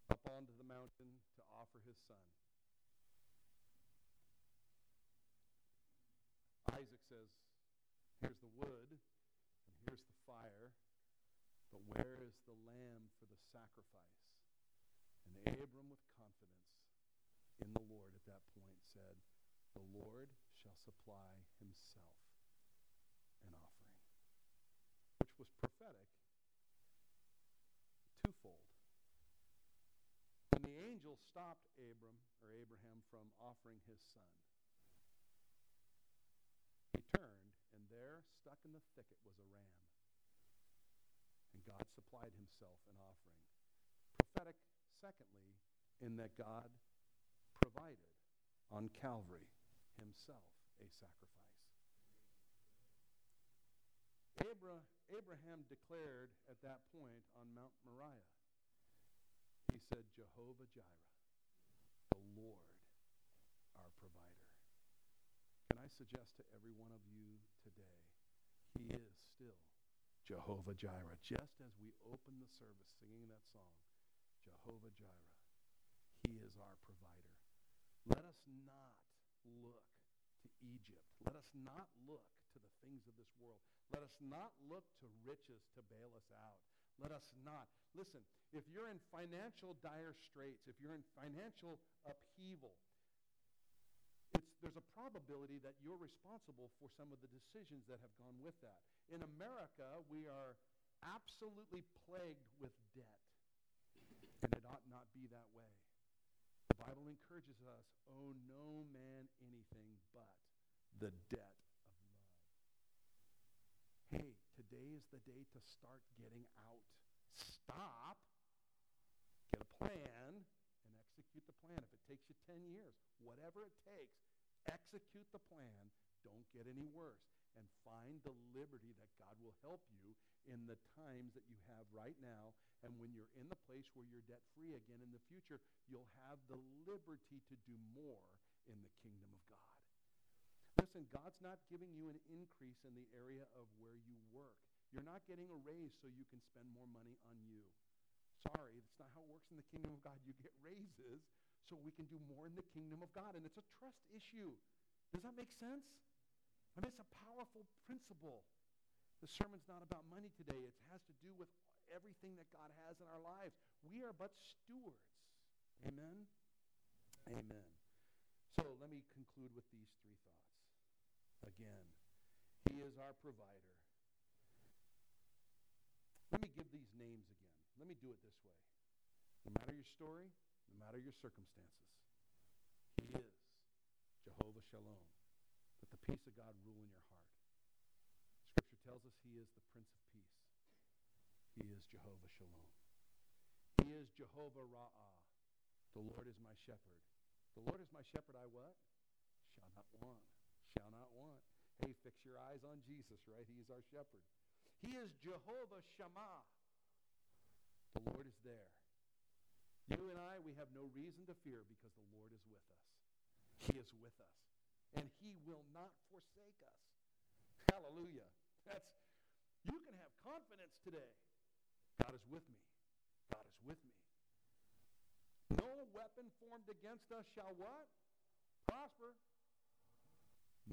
up onto the mountain to offer his son. Isaac says, Here's the wood, and here's the fire, but where is the lamb sacrifice? And Abram, with confidence in the Lord at that point, said, The Lord shall supply himself an offering, which was prophetic twofold. When the angel stopped Abram or Abraham from offering his son, he turned, and there, stuck in the thicket, was a ram. And God supplied himself an offering. Prophetic, secondly, in that God provided on Calvary himself a sacrifice. Abra, Abraham declared at that point on Mount Moriah, he said, Jehovah Jireh, the Lord, our provider. Can I suggest to every one of you today, he is still Jehovah Jireh. Just as we open the service singing that song, Jehovah Jireh, he is our provider. Let us not look to Egypt. Let us not look to the things of this world. Let us not look to riches to bail us out. Let us not. Listen, if you're in financial dire straits, if you're in financial upheaval, probability that you're responsible for some of the decisions that have gone with that. In America, we are absolutely plagued with debt, and it ought not be that way. The Bible encourages us, owe no man anything but the debt of love. Hey, today is the day to start getting out. Stop, get a plan, and execute the plan. If it takes you 10 years, whatever it takes, execute the plan. Don't get any worse. And find the liberty that God will help you in the times that you have right now. And when you're in the place where you're debt free again in the future, you'll have the liberty to do more in the kingdom of God. Listen, God's not giving you an increase in the area of where you work. You're not getting a raise so you can spend more money on you. Sorry, that's not how it works in the kingdom of God. You get raises so we can do more in the kingdom of God. And it's a trust issue. Does that make sense? I mean, it's a powerful principle. The sermon's not about money today. It has to do with everything that God has in our lives. We are but stewards. Amen? Amen. So let me conclude with these three thoughts. Again, He is our provider. Let me give these names again. Let me do it this way. No matter your story, no matter your circumstances, He is Jehovah Shalom. Let the peace of God rule in your heart. Scripture tells us He is the Prince of Peace. He is Jehovah Shalom. He is Jehovah Ra'ah. The Lord is my shepherd. The Lord is my shepherd, I what? Shall not want. Shall not want. Hey, fix your eyes on Jesus, right? He is our shepherd. He is Jehovah Shammah. The Lord is there. You and I, we have no reason to fear because the Lord is with us. He is with us. And he will not forsake us. Hallelujah. That's you can have confidence today. God is with me. God is with me. No weapon formed against us shall what? Prosper.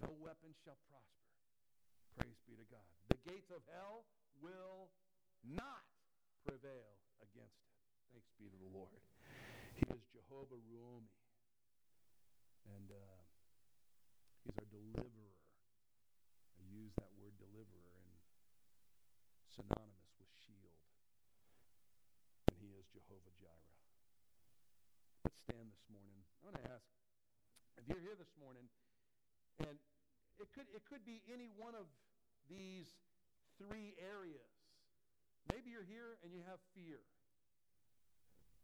No weapon shall prosper. Praise be to God. The gates of hell will not prevail against it. Thanks be to the Lord. He is Jehovah Ruomi. And uh, he's our deliverer. I use that word deliverer and synonymous with shield. And he is Jehovah Jireh. Let's stand this morning. I want to ask if you're here this morning, and it could, it could be any one of these three areas. Maybe you're here and you have fear.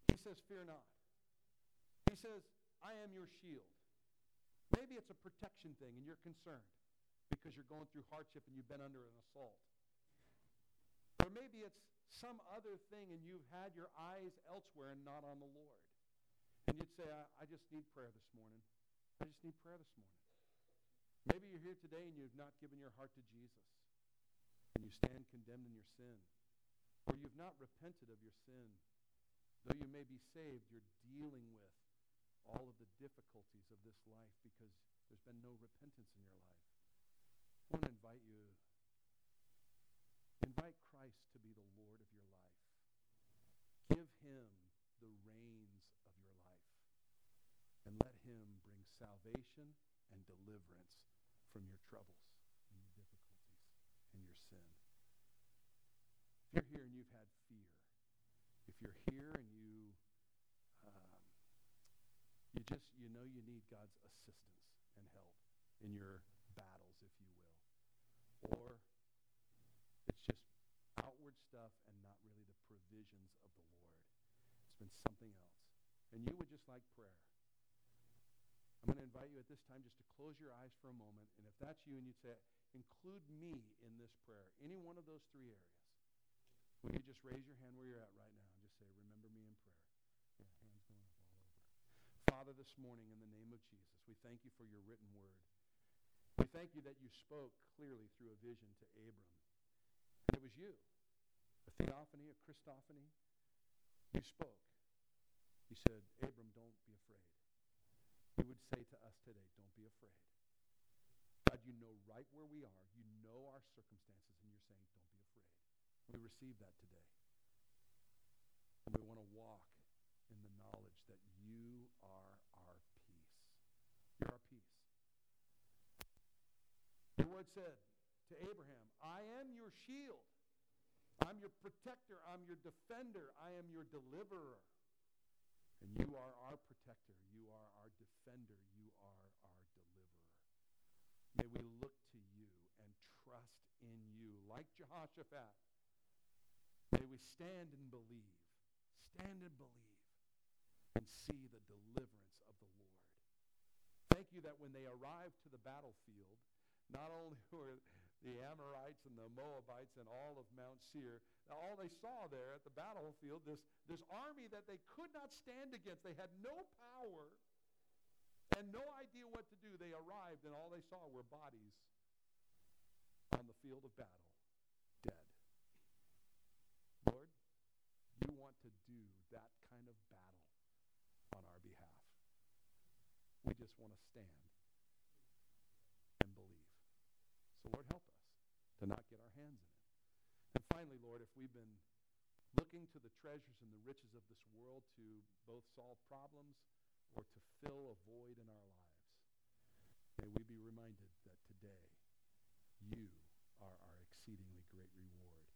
He says, Fear not. He says, I am your shield. Maybe it's a protection thing and you're concerned because you're going through hardship and you've been under an assault. Or maybe it's some other thing and you've had your eyes elsewhere and not on the Lord. And you'd say, I, I just need prayer this morning. I just need prayer this morning. Maybe you're here today and you've not given your heart to Jesus. And you stand condemned in your sin. Or you've not repented of your sin. Though you may be saved, you're dealing with all of the difficulties of this life because there's been no repentance in your life. I want to invite you, invite Christ to be the Lord of your life. Give him the reins of your life. And let him bring salvation and deliverance from your troubles and your difficulties and your sin. If you're here and you've had fear, if you're here and you um, you just you know you need God's assistance and help in your battles, if you will, or it's just outward stuff and not really the provisions of the Lord. It's been something else, and you would just like prayer. I'm going to invite you at this time just to close your eyes for a moment. And if that's you and you'd say, include me in this prayer, any one of those three areas, will you just raise your hand where you're at right now and just say, remember me in prayer? Yeah, hands going up all over. Father, this morning in the name of Jesus, we thank you for your written word. We thank you that you spoke clearly through a vision to Abram. And it was you, a theophany, a Christophany. You spoke. You said, Abram, don't be afraid. You would say to us today, don't be afraid. God, you know right where we are. You know our circumstances, and you're saying, don't be afraid. We receive that today. And we want to walk in the knowledge that you are our peace. You're our peace. Your word said to Abraham, I am your shield. I'm your protector. I'm your defender. I am your deliverer. And you are our protector. You are our defender. You are our deliverer. May we look to you and trust in you like Jehoshaphat. May we stand and believe, stand and believe, and see the deliverance of the Lord. Thank you that when they arrived to the battlefield, not only [laughs] were the Amorites and the Moabites and all of Mount Seir, all they saw there at the battlefield, this, this army that they could not stand against. They had no power and no idea what to do. They arrived, and all they saw were bodies on the field of battle, dead. Lord, you want to do that kind of battle on our behalf. We just want to stand and believe. So, Lord, help us to not get our hands in it. And finally, Lord, if we've been looking to the treasures and the riches of this world to both solve problems or to fill a void in our lives, may we be reminded that today you are our exceedingly great reward.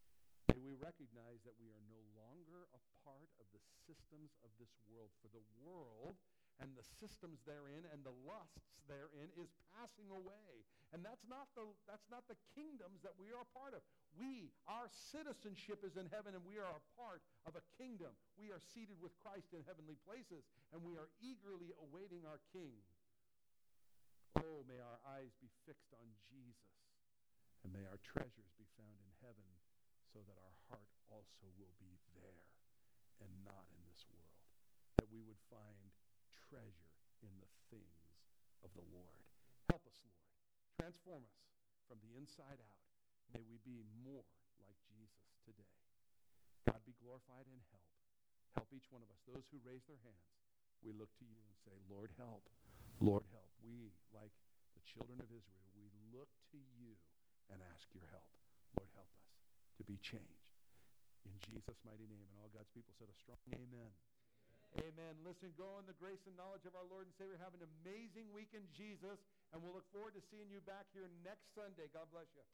May we recognize that we are no longer a part of the systems of this world, for the world and the systems therein and the lusts therein is passing away. And that's not the, that's not the kingdoms that we are a part of. We, our citizenship is in heaven, and we are a part of a kingdom. We are seated with Christ in heavenly places, and we are eagerly awaiting our King. Oh, may our eyes be fixed on Jesus, and may our treasures be found in heaven, so that our heart also will be there and not in this world. That we would find treasure in the things of the Lord. Help us, Lord. Transform us from the inside out May we be more like Jesus today. God be glorified and help. Help each one of us. Those who raise their hands, we look to you and say, Lord, help. Lord, help. We, like the children of Israel, we look to you and ask your help. Lord, help us to be changed. In Jesus' mighty name. And all God's people said a strong amen. Amen. Listen, go in the grace and knowledge of our Lord and Savior. Have an amazing week in Jesus. And we'll look forward to seeing you back here next Sunday. God bless you.